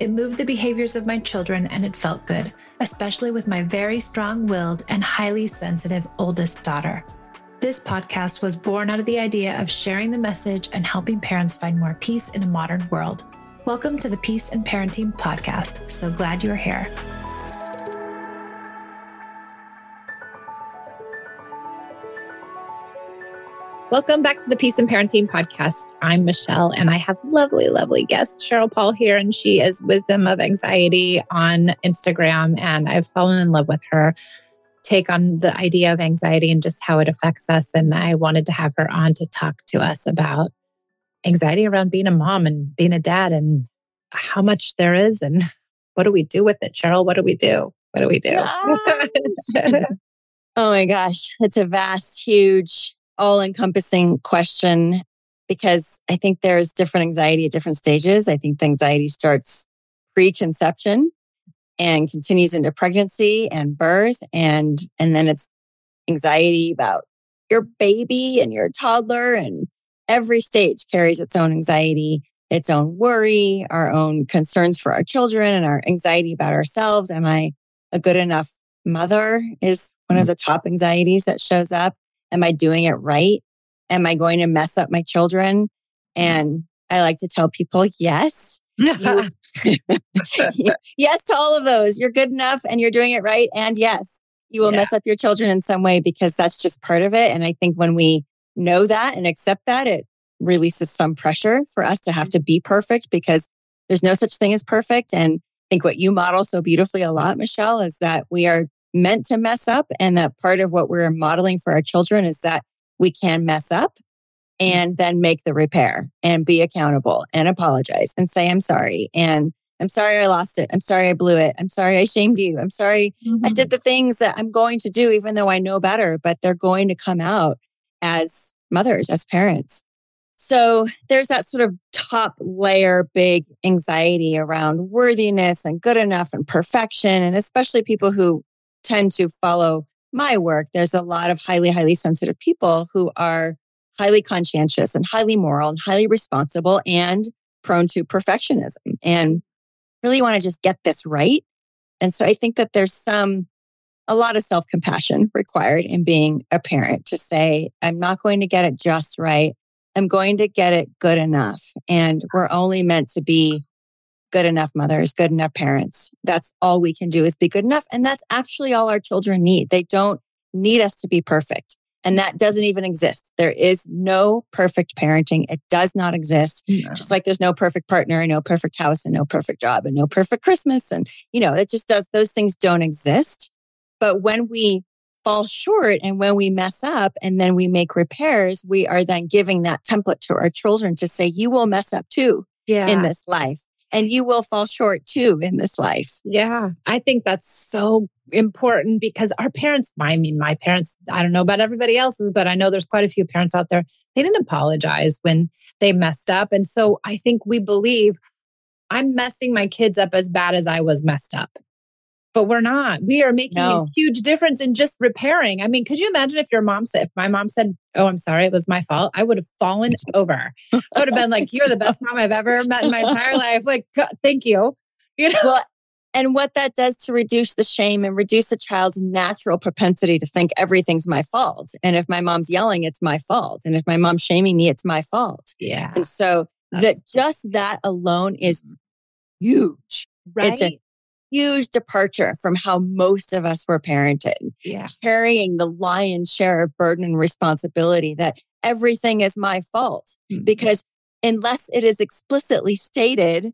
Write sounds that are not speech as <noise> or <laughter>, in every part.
It moved the behaviors of my children and it felt good, especially with my very strong willed and highly sensitive oldest daughter. This podcast was born out of the idea of sharing the message and helping parents find more peace in a modern world. Welcome to the Peace and Parenting Podcast. So glad you're here. Welcome back to the Peace and Parenting Podcast. I'm Michelle, and I have lovely, lovely guest Sheryl Paul here, and she is Wisdom of Anxiety on Instagram. And I've fallen in love with her take on the idea of anxiety and just how it affects us. And I wanted to have her on to talk to us about anxiety around being a mom and being a dad and how much there is and <laughs> what do we do with it, Sheryl? What do we do? What do we do? <laughs> oh my gosh, it's a vast, huge, all encompassing question because I think there's different anxiety at different stages. I think the anxiety starts pre-conception and continues into pregnancy and birth and and then it's anxiety about your baby and your toddler and every stage carries its own anxiety its own worry our own concerns for our children and our anxiety about ourselves am i a good enough mother is one of mm. the top anxieties that shows up am i doing it right am i going to mess up my children mm. and i like to tell people yes you, <laughs> <laughs> yes to all of those. You're good enough and you're doing it right. And yes, you will yeah. mess up your children in some way because that's just part of it. And I think when we know that and accept that, it releases some pressure for us to have mm. to be perfect because there's no such thing as perfect. And I think what you model so beautifully a lot, Michelle, is that we are meant to mess up. And that part of what we're modeling for our children is that we can mess up and then make the repair and be accountable and apologize and say, I'm sorry. And I'm sorry I lost it. I'm sorry I blew it. I'm sorry I shamed you. I'm sorry mm-hmm. I did the things that I'm going to do, even though I know better, but they're going to come out as mothers, as parents. So there's that sort of top layer, big anxiety around worthiness and good enough and perfection. And especially people who tend to follow my work, there's a lot of highly, highly sensitive people who are highly conscientious and highly moral and highly responsible and prone to perfectionism and really want to just get this right. And so I think that there's some, a lot of self compassion required in being a parent to say, I'm not going to get it just right. I'm going to get it good enough. And we're only meant to be good enough mothers, good enough parents. That's all we can do is be good enough. And that's actually all our children need. They don't need us to be perfect. And that doesn't even exist. There is no perfect parenting. It does not exist. No. Just like there's no perfect partner and no perfect house and no perfect job and no perfect Christmas. And, you know, it just does, those things don't exist. But when we fall short and when we mess up and then we make repairs, we are then giving that template to our children to say, you will mess up too yeah. in this life and you will fall short too in this life. Yeah. I think that's so important because our parents, I mean, my parents, I don't know about everybody else's, but I know there's quite a few parents out there. They didn't apologize when they messed up. And so I think we believe I'm messing my kids up as bad as I was messed up. But we're not. We are making no. a huge difference in just repairing. I mean, could you imagine if your mom said, if my mom said, Oh, I'm sorry, it was my fault, I would have fallen <laughs> over. I would have been like, You're the best mom I've ever met in my entire life. Like, thank you. <laughs> You know? Well, and what that does to reduce the shame and reduce a child's natural propensity to think everything's my fault. And if my mom's yelling, it's my fault. And if my mom's shaming me, it's my fault. Yeah. And so That's that just that alone is huge. Right. It's a huge departure from how most of us were parented. Yeah. Carrying the lion's share of burden and responsibility that everything is my fault. Mm-hmm. Because unless it is explicitly stated,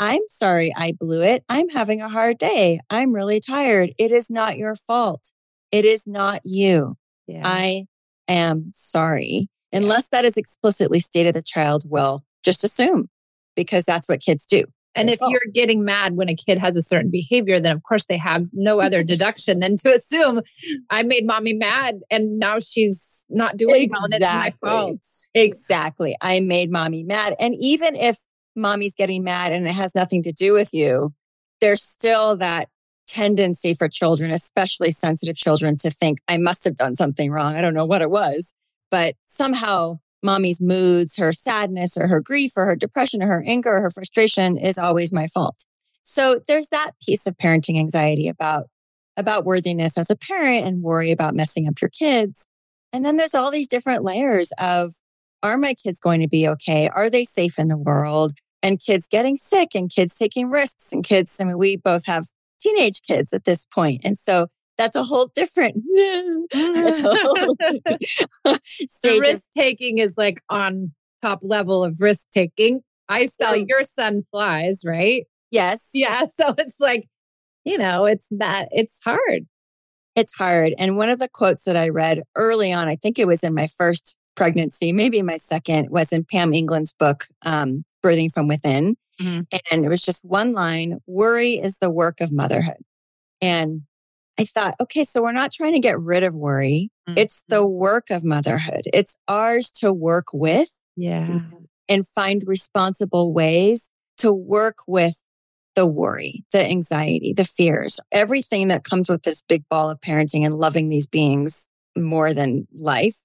I'm sorry I blew it. I'm having a hard day. I'm really tired. It is not your fault. It is not you. Yeah. I am sorry. Unless that is explicitly stated, the child will just assume because that's what kids do. And if you're getting mad when a kid has a certain behavior, then of course they have no other <laughs> deduction than to assume I made mommy mad and now she's not doing exactly. well and it's my fault. Exactly. I made mommy mad. And even if mommy's getting mad and it has nothing to do with you, there's still that tendency for children, especially sensitive children, to think I must have done something wrong. I don't know what it was, but somehow mommy's moods, her sadness or her grief or her depression or her anger or her frustration is always my fault. So there's that piece of parenting anxiety about, about worthiness as a parent and worry about messing up your kids. And then there's all these different layers of, are my kids going to be okay? Are they safe in the world? And kids getting sick and kids taking risks and kids. I mean, we both have teenage kids at this point. And so that's a whole different <laughs> <laughs> <laughs> stage. risk taking is like on top level of risk taking. I saw your son flies, right? Yes. Yeah. So it's like, you know, it's that it's hard. It's hard. And one of the quotes that I read early on, I think it was in my first pregnancy, maybe my second, was in Pam England's book, um, Birthing from Within. Mm-hmm. And it was just one line worry is the work of motherhood. And I thought, okay, so we're not trying to get rid of worry. Mm-hmm. It's the work of motherhood. It's ours to work with. Yeah. And find responsible ways to work with the worry, the anxiety, the fears, everything that comes with this big ball of parenting and loving these beings more than life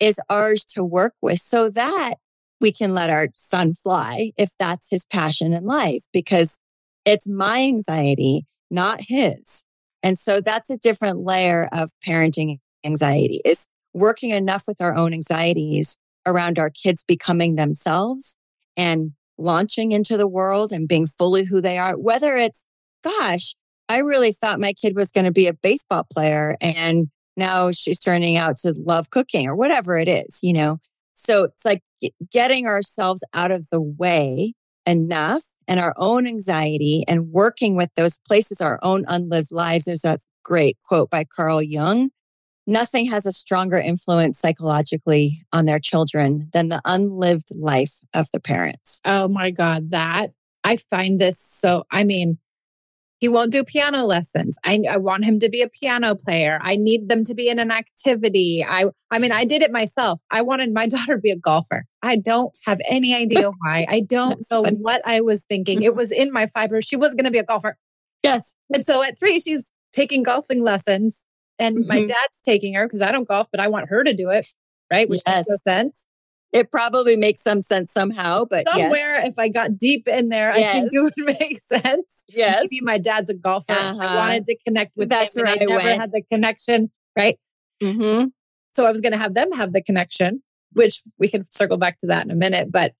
is ours to work with so that we can let our son fly if that's his passion in life because it's my anxiety, not his. And so that's a different layer of parenting anxiety is working enough with our own anxieties around our kids becoming themselves and launching into the world and being fully who they are. Whether it's, gosh, I really thought my kid was going to be a baseball player and now she's turning out to love cooking or whatever it is, you know? So it's like getting ourselves out of the way enough and our own anxiety and working with those places, our own unlived lives. There's a great quote by Carl Jung. Nothing has a stronger influence psychologically on their children than the unlived life of the parents. Oh my God, that I find this so, I mean, he won't do piano lessons. I, I want him to be a piano player. I need them to be in an activity. I, I mean, I did it myself. I wanted my <laughs> daughter to be a golfer. I don't have any idea <laughs> why. I don't know funny. what I was thinking. It was in my fiber. She was going to be a golfer. Yes. And so at three, she's taking golfing lessons and mm-hmm. my dad's taking her because I don't golf, but I want her to do it. Right. Which yes. makes no sense. It probably makes some sense somehow, but somewhere, yes. if I got deep in there, yes. I think it would <laughs> make sense. Yes. Maybe my dad's a golfer. Uh-huh. I wanted to connect with That's him. Where I, I never went. had the connection. Right. Mm-hmm. So I was going to have them have the connection, which we can circle back to that in a minute. But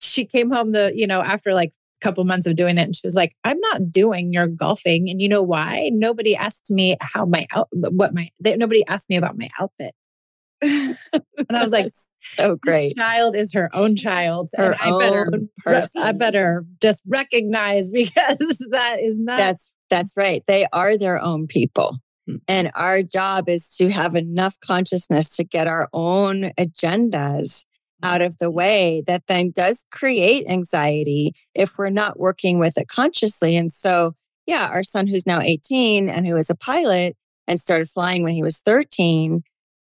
she came home the, you know, after like a couple months of doing it and she was like, I'm not doing your golfing. And you know why? Nobody asked me how my out, what my, they, nobody asked me about my outfit. And I was like, so great. child is her own child. Her and I better, person. I better just recognize <laughs> because that is not. That's, that's right. They are their own people. Hmm. And our job is to have enough consciousness to get our own agendas out of the way that then does create anxiety if we're not working with it consciously. And so, yeah, our son who's now 18 and who is a pilot and started flying when he was 13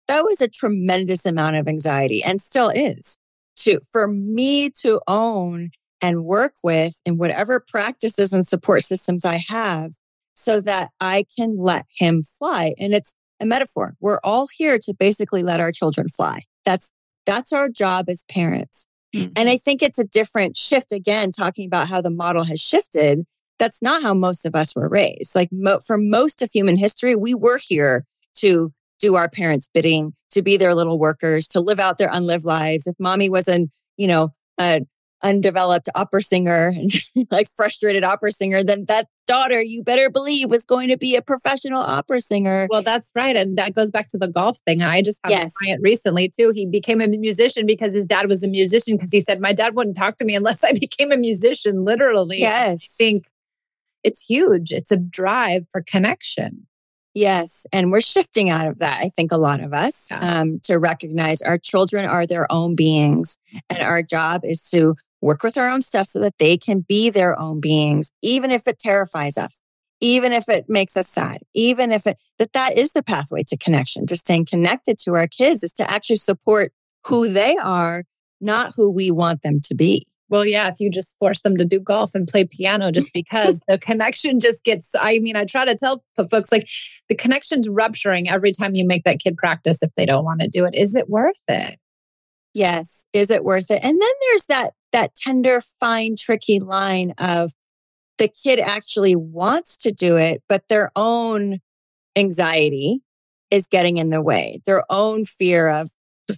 that was a tremendous amount of anxiety and still is to for me to own and work with in whatever practices and support systems I have so that I can let him fly. And it's a metaphor. We're all here to basically let our children fly. That's, that's our job as parents. Mm-hmm. And I think it's a different shift again, talking about how the model has shifted. That's not how most of us were raised. Like mo- for most of human history, we were here to do our parents' bidding, to be their little workers, to live out their unlived lives. If mommy was an, you know, a undeveloped opera singer <laughs> and like frustrated opera singer, then that daughter, you better believe, was going to be a professional opera singer. Well, that's right. And that goes back to the golf thing. I just had yes. a client recently too. He became a musician because his dad was a musician because he said, My dad wouldn't talk to me unless I <laughs> became a musician, literally. Yes. I think it's huge. It's a drive for connection. Yes. And we're shifting out of that, I think, a lot of us, yeah. um, to recognize our children are their own beings. And our job is to work with our own stuff so that they can be their own beings, even if it terrifies us, even if it makes us sad, even if it, that that is the pathway to connection, to staying connected to our kids is to actually support who they are, not who we want them to be. Well, yeah, if you just force them to do golf and play piano <laughs> just because the connection just gets, I mean, I try to tell folks like the connection's rupturing every time you make that kid practice if they don't want to do it. Is it worth it? Yes. Is it worth it? And then there's that, that tender, fine, tricky line of the kid actually wants to do it, but their own anxiety is getting in the way, their own fear of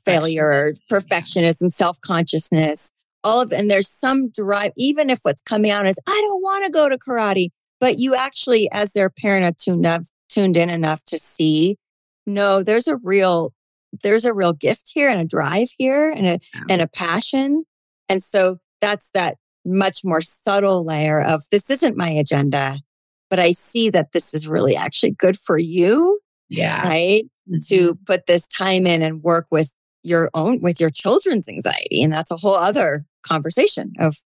failure, perfectionism, self consciousness, all of, and there's some drive, even if what's coming out is, I don't want to go to karate, but you actually, as their parent, are tuned up, tuned in enough to see, no, there's a real there's a real gift here and a drive here and a, and a passion. And so that's that much more subtle layer of this isn't my agenda, but I see that this is really actually good for you. Yeah. Right. Mm-hmm. To put this time in and work with your own, with your children's anxiety. And that's a whole other conversation of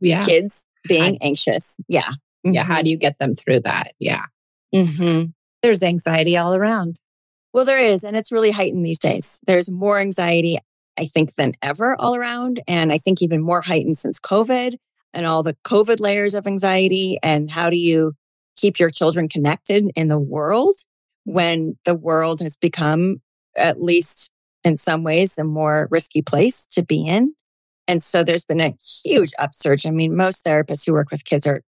yeah. kids being I, anxious. Yeah. Mm-hmm. Yeah. How mm-hmm. do you get them through that? Yeah. Mm-hmm. There's anxiety all around. Well, there is, and it's really heightened these days. There's more anxiety, I think, than ever all around. And I think even more heightened since COVID and all the COVID layers of anxiety. And how do you keep your children connected in the world when the world has become, at least in some ways, a more risky place to be in? And so there's been a huge upsurge. I mean, most therapists who work with kids are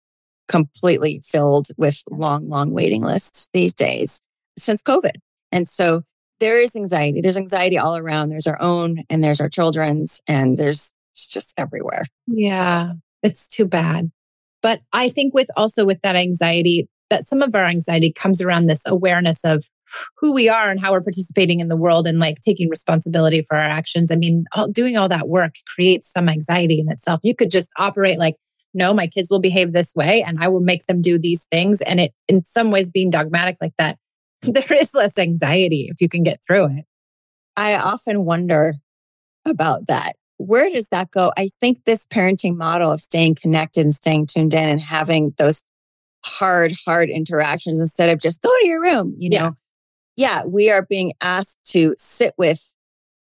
completely filled with long, long waiting lists these days since COVID. And so there is anxiety. There's anxiety all around. There's our own and there's our children's and there's just everywhere. Yeah. It's too bad. But I think with also with that anxiety, that some of our anxiety comes around this awareness of who we are and how we're participating in the world and like taking responsibility for our actions. I mean, all, doing all that work creates some anxiety in itself. You could just operate like, no, my kids will behave this way and I will make them do these things. And it, in some ways, being dogmatic like that <laughs> there is less anxiety if you can get through it. I often wonder about that. Where does that go? I think this parenting model of staying connected and staying tuned in and having those hard, hard interactions instead of just go to your room, you know? Yeah, yeah we are being asked to sit with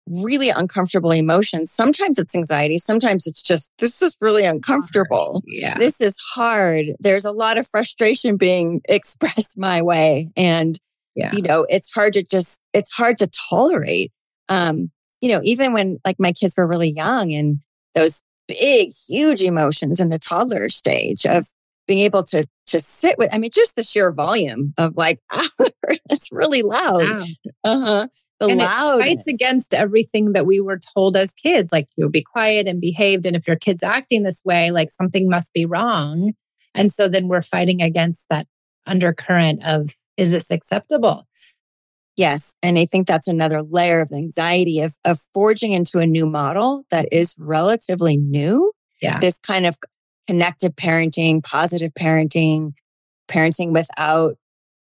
really uncomfortable emotions. Sometimes it's anxiety. Sometimes it's just, this is really uncomfortable. Yeah. This is hard. There's a lot of frustration being <laughs> expressed my way. And yeah. you know, it's hard to just, it's hard to tolerate. Um, you know, even when like my kids were really young and those big, huge emotions in the toddler stage of being able to to sit with, I mean, just the sheer volume of like, <laughs> it's really loud. Wow. Uh-huh. The and loud fights against everything that we were told as kids, like you'll be quiet and behaved. And if your kid's acting this way, like something must be wrong. And so then we're fighting against that undercurrent of is this acceptable? Yes. And I think that's another layer of anxiety of, of forging into a new model that is relatively new. Yeah. This kind of connected parenting, positive parenting, parenting without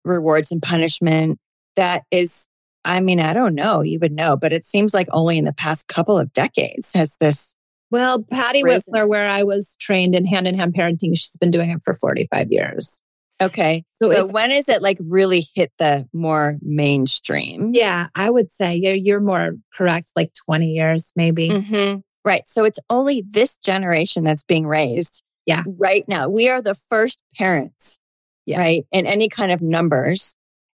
rewards and punishment. That is, I mean, I don't know, you would know, but it seems like only in the past couple of decades has this. Well, Patty risen. Wipfler, where I was trained in hand in hand parenting, she's been doing it for 45 years. Okay. So, so when is it like really hit the more mainstream? Yeah, I would say you're, you're more correct, like 20 years maybe. Mm-hmm. Right. So it's only this generation that's being raised. Yeah. Right now. We are the first parents Yeah. right? In any kind of numbers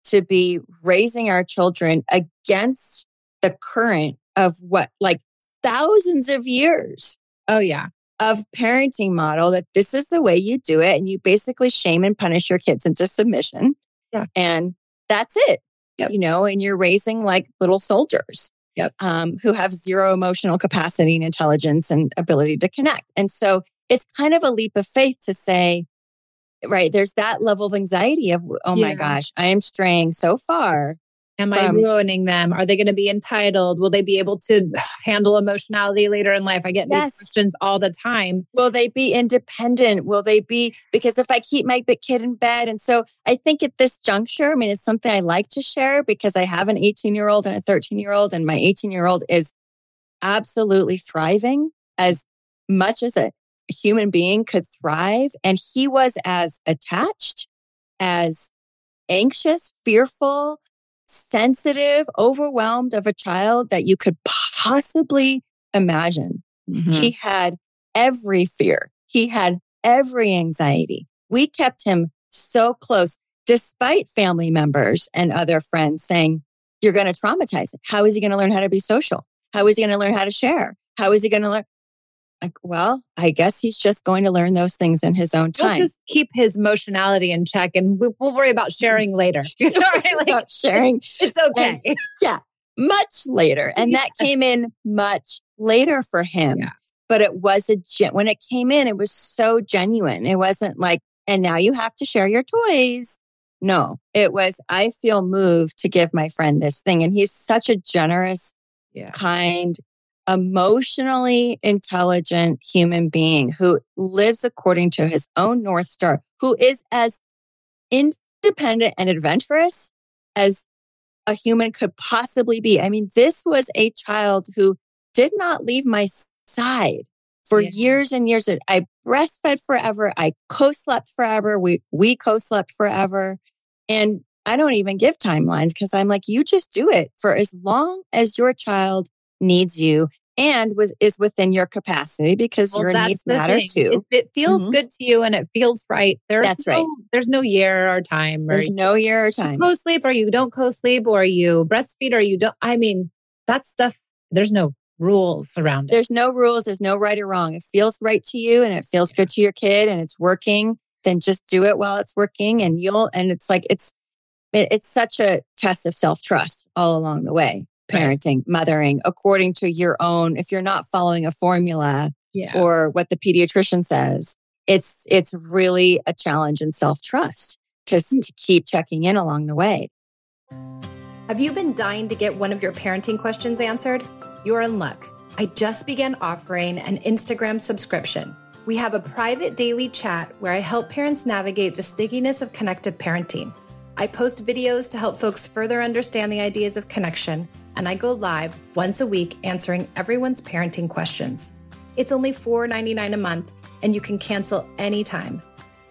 to be raising our children against the current of what, like thousands of years Oh, yeah. of parenting model that this is the way you do it. And you basically shame and punish your kids into submission. Yeah. And that's it. Yep. You know, and you're raising like little soldiers. Yep. Um, who have zero emotional capacity and intelligence and ability to connect. And so it's kind of a leap of faith to say, right, there's that level of anxiety of, oh my gosh, I am straying so far. Am I ruining them? Are they going to be entitled? Will they be able to <sighs> handle emotionality later in life? I get Yes. these questions all the time. Will they be independent? Will they be, because if I keep my big kid in bed. And so I think at this juncture, I mean, it's something I like to share because I have an 18 year old and a 13 year old, and my 18 year old is absolutely thriving as much as a human being could thrive. And he was as attached, as anxious, fearful, sensitive, overwhelmed of a child that you could possibly imagine. He mm-hmm. had every fear. He had every anxiety. We kept him so close, despite family members and other friends saying, You're going to traumatize him. How is he going to learn how to be social? How is he going to learn how to share? How is he going to learn? Like, well, I guess he's just going to learn those things in his own time. We'll just keep his emotionality in check and we- we'll worry about mm. sharing later. <laughs> You know, <laughs> right? Like, About sharing <laughs> it's okay. Yeah. Much later. And that came in much later for him. Yeah. But it was a, gen- when it came in, it was so genuine. It wasn't like, and now you have to share your toys. No, it was, I feel moved to give my friend this thing. And he's such a generous, Yeah. kind, emotionally intelligent human being who lives according to his own North Star, who is as independent and adventurous as a human could possibly be. I mean, this was a child who did not leave my side for Yeah. years and years. I breastfed forever. I co-slept forever. We, we co-slept forever. And I don't even give timelines because I'm like, you just do it for as long as your child needs you and was is within your capacity because Well, your needs matter thing. too. If it feels Mhm. good to you and it feels right, there's That's no, right. There's no year or time. Or There's no year or time. co-sleep or you don't co-sleep or you breastfeed or you don't. I mean, that stuff, there's no rules around it. There's no rules. There's no right or wrong. It feels right to you and it feels good to your kid and it's working. Then just do it while it's working and you'll, and it's like, it's, it, it's such a test of self trust all along the way. Parenting, mothering according to your own, if you're not following a formula Yeah. or what the pediatrician says, it's, it's really a challenge in self trust to, hmm. to keep checking in along the way. Have you been dying to get one of your parenting questions answered? You're in luck. I just began offering an Instagram subscription. We have a private daily chat where I help parents navigate the stickiness of connected parenting. I post videos to help folks further understand the ideas of connection, and I go live once a week answering everyone's parenting questions. It's only $4.99 a month, and you can cancel anytime.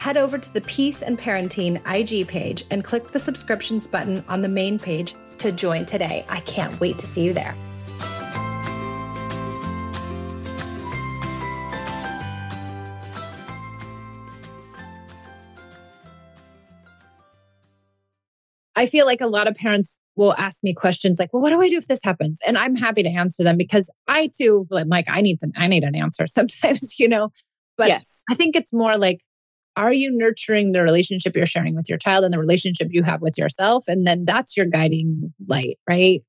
Head over to the Peace and Parenting IG page and click the subscriptions button on the main page to join today. I can't wait to see you there. I feel like a lot of parents will ask me questions like, well, what do I do if this happens? And I'm happy to answer them because I too, am like, I need to, I need an answer <laughs> sometimes, you know, but yes. I think it's more like, are you nurturing the relationship you're sharing with your child and the relationship you have with yourself? And then that's your guiding light, right?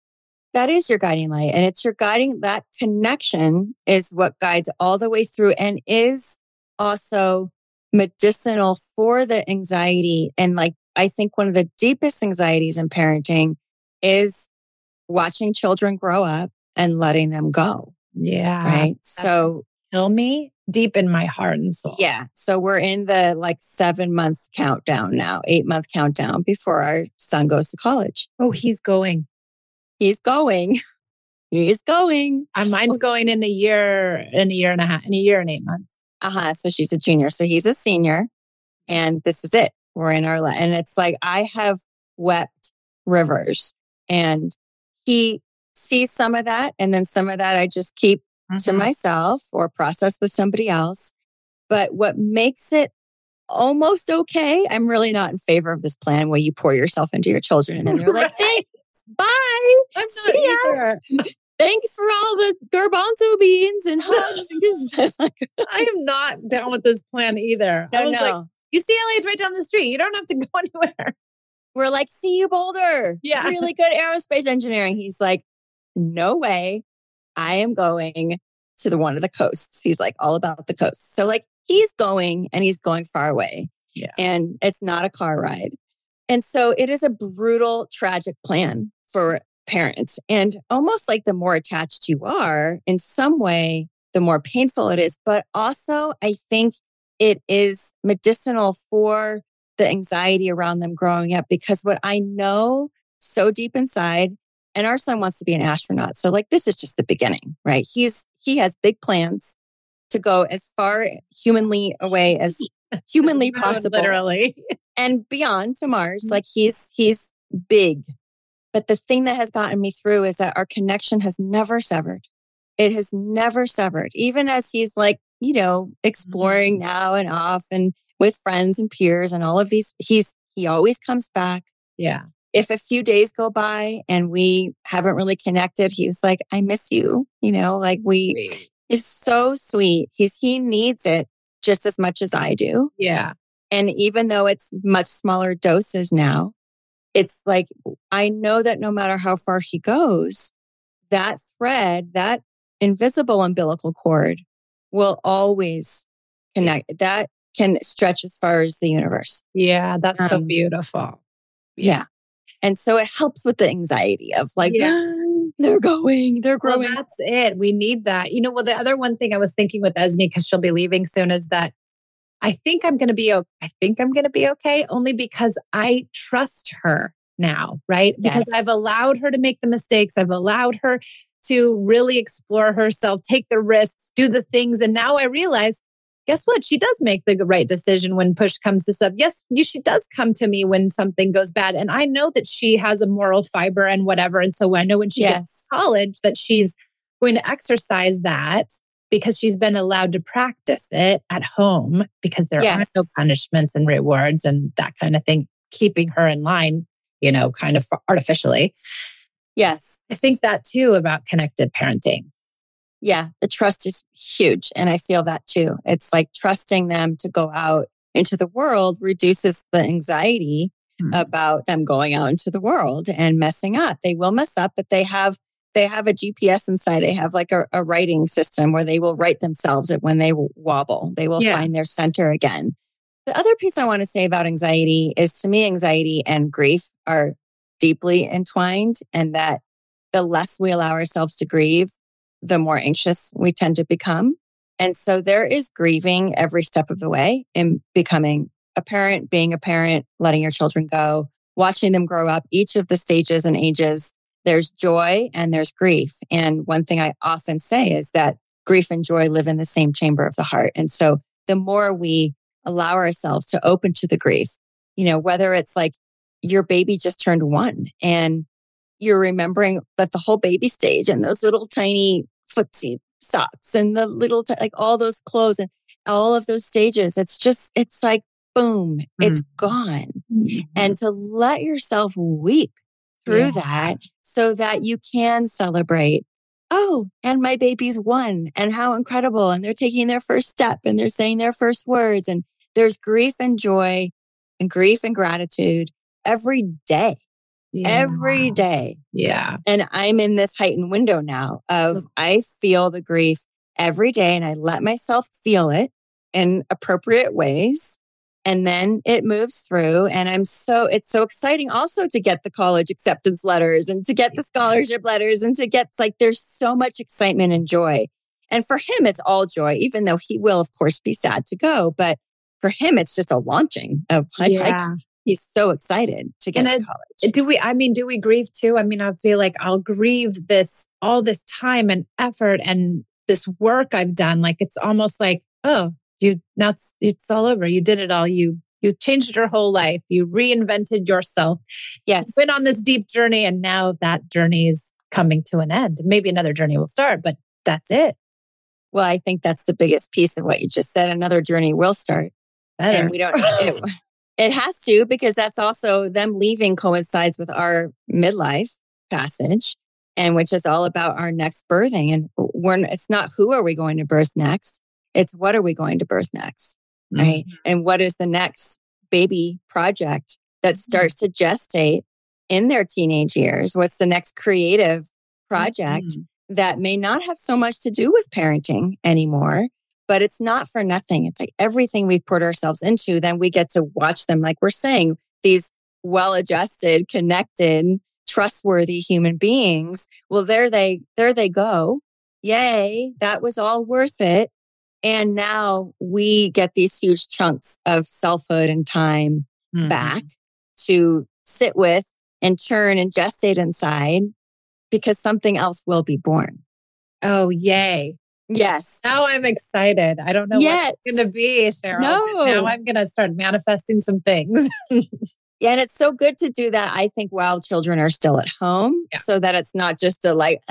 That is your guiding light. And it's your guiding, that connection is what guides all the way through and is also medicinal for the anxiety. And like, I think one of the deepest anxieties in parenting is watching children grow up and letting them go. Yeah. Right. So, Kill me deep in my heart and soul. yeah. So we're in the like seven month countdown now, eight month countdown before our son goes to college. Oh, he's going. He's going. <laughs> He's going. And mine's <laughs> going in a year, in a year and a half, in a year and eight months. Uh huh. So she's a junior. So he's a senior. And this is it. We're in our, and it's like I have wept rivers and he sees some of that. And then some of that I just keep to Mhm. myself or process with somebody else. But what makes it almost okay. I'm really not in favor of this plan where you pour yourself into your children and then they're like, Right. thanks, bye. I'm See ya. <laughs> Thanks for all the garbanzo beans and hugs. <laughs> <laughs> Like, I am not down with this plan either. I no, was no. like, UCLA is right down the street. You don't have to go anywhere. We're like, see you, Boulder. Yeah. Really good aerospace engineering. He's like, no way. I am going to the one of the coasts. He's like all about the coast. So like he's going and he's going far away. Yeah. And it's not a car ride. And so it is a brutal, tragic plan for parents. And almost like the more attached you are in some way, the more painful it is. But also, I think it is medicinal for the anxiety around them growing up because what I know so deep inside, and our son wants to be an astronaut. So like this is just the beginning, right? He's he has big plans to go as far humanly away as <laughs> humanly possible Literally. and beyond to Mars. Mm-hmm. Like he's he's big. But the thing that has gotten me through is that our connection has never severed. It has never severed. Even as he's like, you know, mm-hmm. exploring now and off and with friends and peers and all of these, he's he always comes back. Yeah. If a few days go by and we haven't really connected, he's like, I miss you. You know, like we he's so sweet. He's he needs it just as much as I do. Yeah. And even though it's much smaller doses now, it's like, I know that no matter how far he goes, that thread, that invisible umbilical cord will always connect. That can stretch as far as the universe. Yeah. That's so Um, beautiful. Yeah. And so it helps with the anxiety of like, yeah. <gasps> they're going, they're Well, growing. that's it. We need that. You know, well, the other one thing I was thinking with Esme, because she'll be leaving soon, is that I think I'm going to be, I think I'm going to be okay only because I trust her now, right? Because I've allowed her to make the mistakes. I've allowed her to really explore herself, take the risks, do the things. And now I realize, guess what? She does make the right decision when push comes to shove. Yes, you, she does come to me when something goes bad. And I know that she has a moral fiber and whatever. And so I know when she gets to college that she's going to exercise that because she's been allowed to practice it at home because there are no punishments and rewards and that kind of thing, keeping her in line, you know, kind of artificially. Yes. I think that too about connected parenting. Yeah, the trust is huge. And I feel that too. It's like trusting them to go out into the world reduces the anxiety Hmm. about them going out into the world and messing up. They will mess up, but they have they have a GPS inside. They have like a, a righting system where they will right themselves when they wobble. They will Yeah. find their center again. The other piece I want to say about anxiety is to me, anxiety and grief are deeply entwined, and that the less we allow ourselves to grieve, the more anxious we tend to become. And so there is grieving every step of the way in becoming a parent, being a parent, letting your children go, watching them grow up, each of the stages and ages. There's joy and there's grief. And one thing I often say is that grief and joy live in the same chamber of the heart. And so the more we allow ourselves to open to the grief, you know, whether it's like your baby just turned one and you're remembering that the whole baby stage and those little tiny footsie socks and the little, t- like all those clothes and all of those stages. It's just, it's like, boom, it's mm-hmm. gone. And mm-hmm. to let yourself weep through Yeah. that so that you can celebrate. Oh, and my baby's one and how incredible. And they're taking their first step and they're saying their first words. And there's grief and joy and grief and gratitude every day, every day. Yeah. And I'm in this heightened window now of I feel the grief every day and I let myself feel it in appropriate ways. And then it moves through. And I'm so, it's so exciting also to get the college acceptance letters and to get the scholarship letters and to get like, there's so much excitement and joy. And for him, it's all joy, even though he will, of course, be sad to go. But for him, it's just a launching of <laughs> like, Yeah. He's so excited to get And to it- college. Do we, I mean, do we grieve too? I mean, I feel like I'll grieve this, all this time and effort and this work I've done. Like it's almost like, oh, you, now it's, it's all over. You did it all. You, you changed your whole life. You reinvented yourself. yes. Went on this deep journey and now that journey is coming to an end. Maybe another journey will start, but that's it. Well, I think that's the biggest piece of what you just said. Another journey will start. Better. And we don't, it, <laughs> it has to because that's also them leaving coincides with our midlife passage and which is all about our next birthing. And we're, it's not who are we going to birth next? It's what are we going to birth next? Mm-hmm. Right. And what is the next baby project that mm-hmm. starts to gestate in their teenage years? What's the next creative project mm-hmm. that may not have so much to do with parenting anymore? But it's not for nothing. It's like everything we put ourselves into, then we get to watch them, like we're saying, these well adjusted, connected, trustworthy human beings. Well, there they, there they go. Yay. That was all worth it. And now we get these huge chunks of selfhood and time mm-hmm. back to sit with and churn and gestate inside because something else will be born. Oh, yay. Yes. Now I'm excited. I don't know yes. what it's going to be, Sheryl. No. Now I'm going to start manifesting some things. <laughs> yeah. And it's so good to do that, I think, while children are still at home yeah. so that it's not just a like,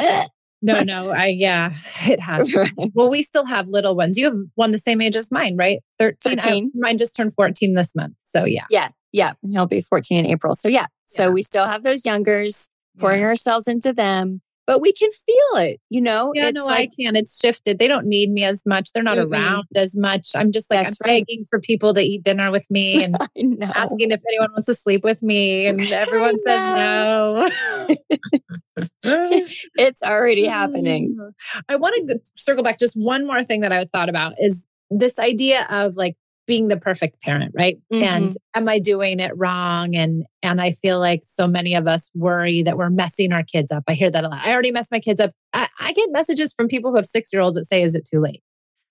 no, no, I, yeah, <laughs> it has. <laughs> well, we still have little ones. You have one the same age as mine, right? 13. 13. I, mine just turned 14 this month. So, yeah. Yeah. Yeah. He'll be 14 in April. So, yeah. So, we still have those youngers pouring yeah. ourselves into them but we can feel it, you know? Yeah, it's no, like, I can. It's shifted. They don't need me as much. They're not mm-hmm. around as much. I'm just like, That's I'm right. begging for people to eat dinner with me <laughs> and asking if anyone wants to sleep with me. And <laughs> everyone says no. <laughs> it's already happening. I want to circle back. Just one more thing that I thought about is this idea of like being the perfect parent, right? Mm-hmm. And am I doing it wrong? And and I feel like so many of us worry that we're messing our kids up. I hear that a lot. I already messed my kids up. I, I get messages from people who have six year olds that say, "Is it too late?"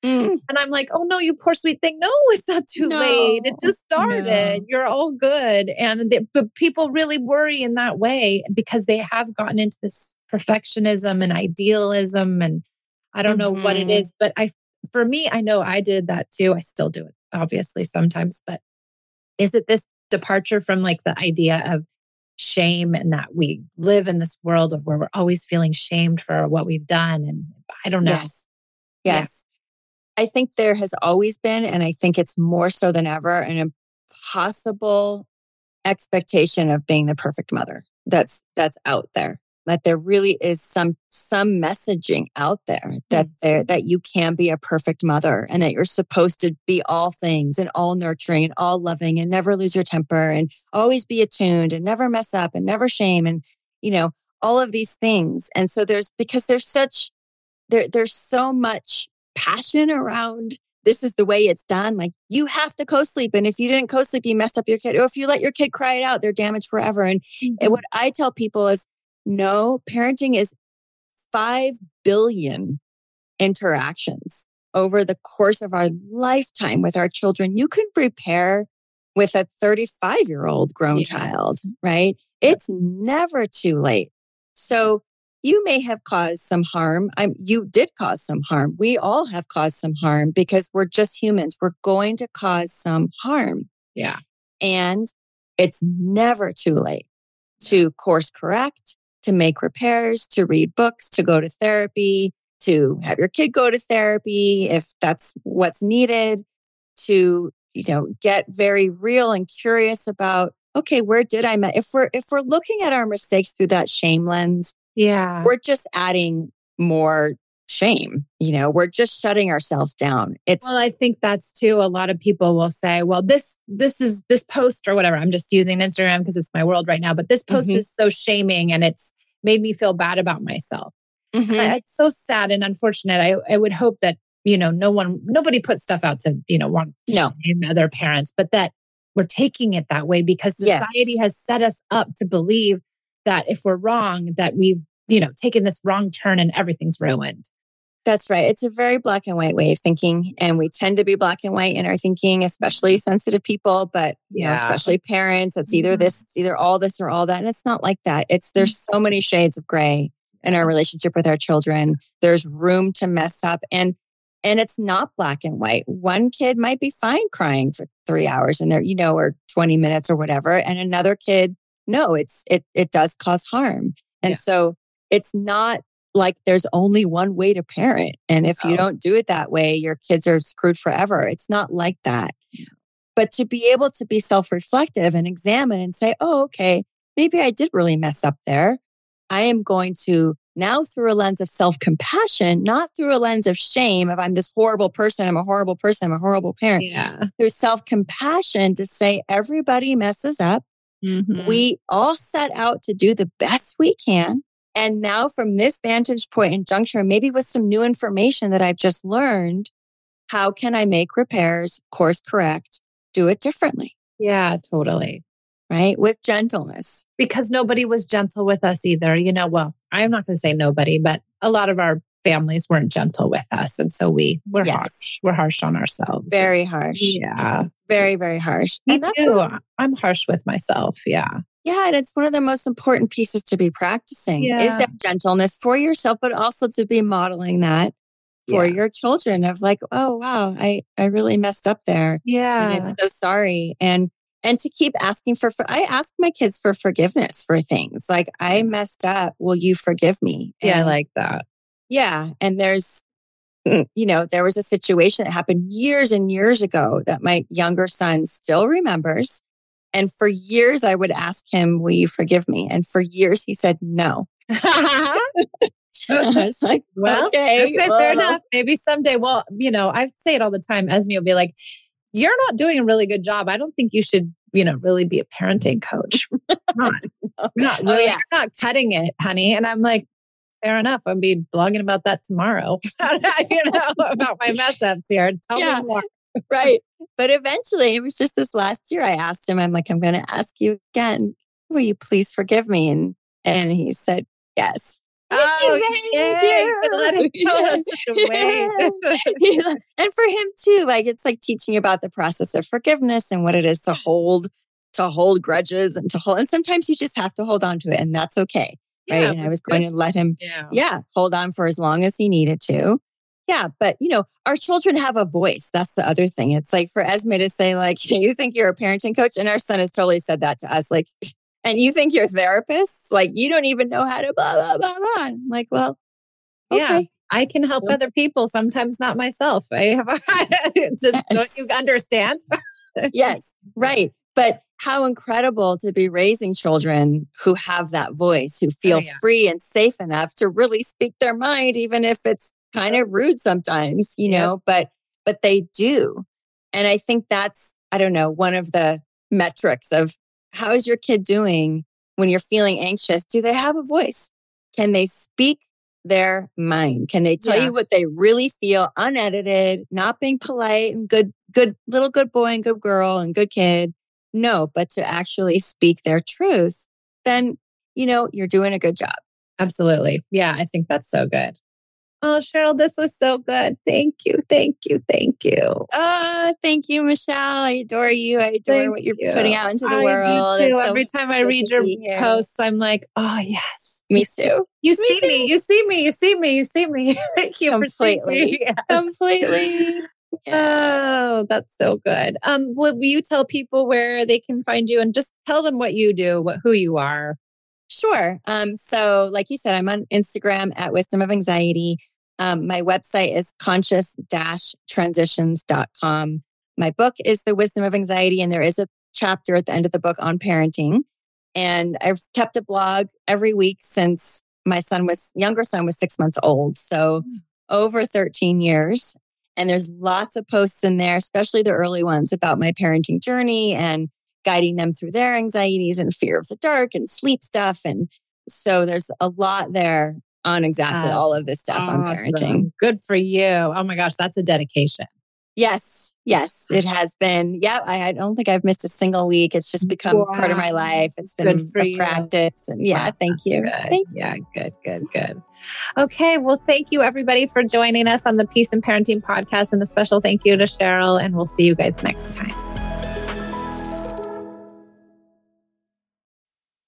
Mm. And I'm like, "Oh no, you poor sweet thing. No, <laughs> it's not too no, late. It just started. No. You're all good." And they, but people really worry in that way because they have gotten into this perfectionism and idealism and I don't mm-hmm. know what it mm-hmm. but I for me, I know I did that too. I still do it obviously sometimes, but is it this departure from like the idea of shame and that we live in this world of where we're always feeling shamed for what we've done? And I don't know. Yes. Yes. Yeah. I think there has always been, and I think it's more so than ever, an impossible expectation of being the perfect mother that's that's out there that there really is some some messaging out there that mm-hmm. there that you can be a perfect mother and that you're supposed to be all things and all nurturing and all loving and never lose your temper and always be attuned and never mess up and never shame and you know all of these things and so there's because there's such there there's so much passion around this is the way it's done. Like you have to co-sleep. And if you didn't co-sleep, you messed up your kid. Or if you let your kid cry it out, they're damaged forever. And, mm-hmm. and what I tell people is no, parenting is 5 billion interactions over the course of our lifetime with our children. You can prepare with a 35 year old grown yes. child, right? It's never too late. So you may have caused some harm. I'm, you did cause some harm. We all have caused some harm because we're just humans. We're going to cause some harm. Yeah. And it's never too late to course correct, to make repairs, to read books, to go to therapy, to have your kid go to therapy if that's what's needed, to, you know, get very real and curious about, okay, where did I met? If we're, if we're looking at our mistakes through that shame lens, yeah, we're just adding more shame. You know, we're just shutting ourselves down. It's well, I think that's too. A lot of people will say, well, this, this is this post or whatever. I'm just using Instagram because it's my world right now, but this post mm-hmm. is so shaming and it's made me feel bad about myself. Mm-hmm. it's so sad and unfortunate. I, I would hope that, you know, no one, nobody puts stuff out to, you know, want to no. shame other parents, but that we're taking it that way because society yes. has set us up to believe that if we're wrong, that we've, you know, taken this wrong turn and everything's ruined. That's right. It's a very black and white way of thinking. And we tend to be black and white in our thinking, especially sensitive people, but you yeah. know, especially parents. It's either mm-hmm. this, it's either all this or all that. And it's not like that. It's there's mm-hmm. so many shades of gray in our relationship with our children. There's room to mess up. And and it's not black and white. One kid might be fine crying for three hours and they're, you know, or 20 minutes or whatever. And another kid, no, it's it it does cause harm. And yeah. so it's not like there's only one way to parent. And if you don't do it that way, your kids are screwed forever. It's not like that. But to be able to be self reflective and examine and say, oh, okay, maybe I did really mess up there. I am going to now through a lens of self compassion, not through a lens of shame of I'm this horrible person, I'm a horrible person, I'm a horrible parent. Yeah. Through self compassion to say everybody messes up. Mhm. We all set out to do the best we can. And now from this vantage point and juncture, maybe with some new information that I've just learned, how can I make repairs, course correct, do it differently, yeah, totally. right? With gentleness. Because nobody was gentle with us either. You know, well, I'm not going to say nobody, but a lot of our families weren't gentle with us. And so we, we're Yes. harsh. We're harsh on ourselves. Very harsh. Yeah. Very, very harsh. Me And too. what- I'm harsh with myself. Yeah. Yeah, and it's one of the most important pieces to be practicing is that gentleness for yourself, but also to be modeling that for Yeah. your children of like, oh wow, I I really messed up there. And Yeah. I'm so sorry. And and to keep asking for, for I ask my kids for forgiveness for things like I messed up. Will you forgive me? Yeah. I like that. yeah. And there's, mm, you know, there was a situation that happened years and years ago that my younger son still remembers. And for years, I would ask him, Will you forgive me? And for years, he said no. <laughs> I was like, Well, okay, Okay, fair enough. Maybe someday. Well, you know, I say it all the time. Esme will be like, "You're not doing a really good job. I don't think you should, you know, really be a parenting coach. <laughs> not, not Oh, really. yeah. You're not cutting it, honey." And I'm like, "Fair enough. I'll be blogging about that tomorrow. <laughs> you know, about my mess ups here. Tell Yeah. me more." Right. But eventually, it was just this last year. I asked him, I'm like, I'm going to ask you again. Will you please forgive me? And and he said yes. <laughs> Oh, Thank yay. you. Let <laughs> it go. <laughs> That's such a way. Yeah. And for him too, like it's like teaching about the process of forgiveness and what it is to hold, to hold grudges and to hold. And sometimes you just have to hold on to it, and that's okay. Right. And I was going to let him, yeah, hold on for as long as he needed to. Yeah. But, you know, our children have a voice. That's the other thing. It's like for Esme to say, like, <laughs> you think you're a parenting coach. And our son has totally said that to us. Like, <laughs> and you think you're therapists? Like, you don't even know how to blah, blah, blah, blah. I'm like, well, Yeah. I can help other people, sometimes not myself. I have a, <laughs> just don't you understand? yes, right. But how incredible to be raising children who have that voice, who oh, feel Oh, yeah. free and safe enough to really speak their mind, even if it's kind of rude sometimes, you know, but but they do. And I think that's, I don't know, one of the metrics of how is your kid doing when you're feeling anxious? Do they have a voice? Can they speak their mind? Can they tell Yeah. you what they really feel unedited, not being polite and good, good little good boy and good girl and good kid? No, but to actually speak their truth, then, you know, you're doing a good job. Absolutely. Yeah, I think that's so good. Oh, Sheryl, this was so good. Thank you. Thank you. Thank you. Oh, thank you, Michelle. I adore you. I adore Thank what you're you. putting out into the I do world. too. It's so Every time I read your posts, I'm like, oh, yes. Me too. You see me. too. You see me. You see me. You see me. <laughs> Thank you Completely. me. Yes. Completely. Yeah. Oh, that's so good. Um, will you tell people where they can find you and just tell them what you do, what who you are? Sure. Um, so like you said, I'm on Instagram at Wisdom of Anxiety. Um, my website is conscious-transitions.com. My book is The Wisdom of Anxiety, and there is a chapter at the end of the book on parenting. And I've kept a blog every week since my son was younger son was six months old. So over 13 years. And there's lots of posts in there, especially the early ones about my parenting journey and guiding them through their anxieties and fear of the dark and sleep stuff. And so there's a lot there on exactly all of this stuff on parenting. Good for you. Oh my gosh, that's a dedication. Yes, yes, it has been. Yeah, I, I don't think I've missed a single week. It's just become part of my life. It's been Good for a you. practice. And yeah, Wow, thank you. good. Thank Yeah, good, good, good. Okay, well, thank you everybody for joining us on the Peace and Parenting podcast, and a special thank you to Sheryl. And we'll see you guys next time.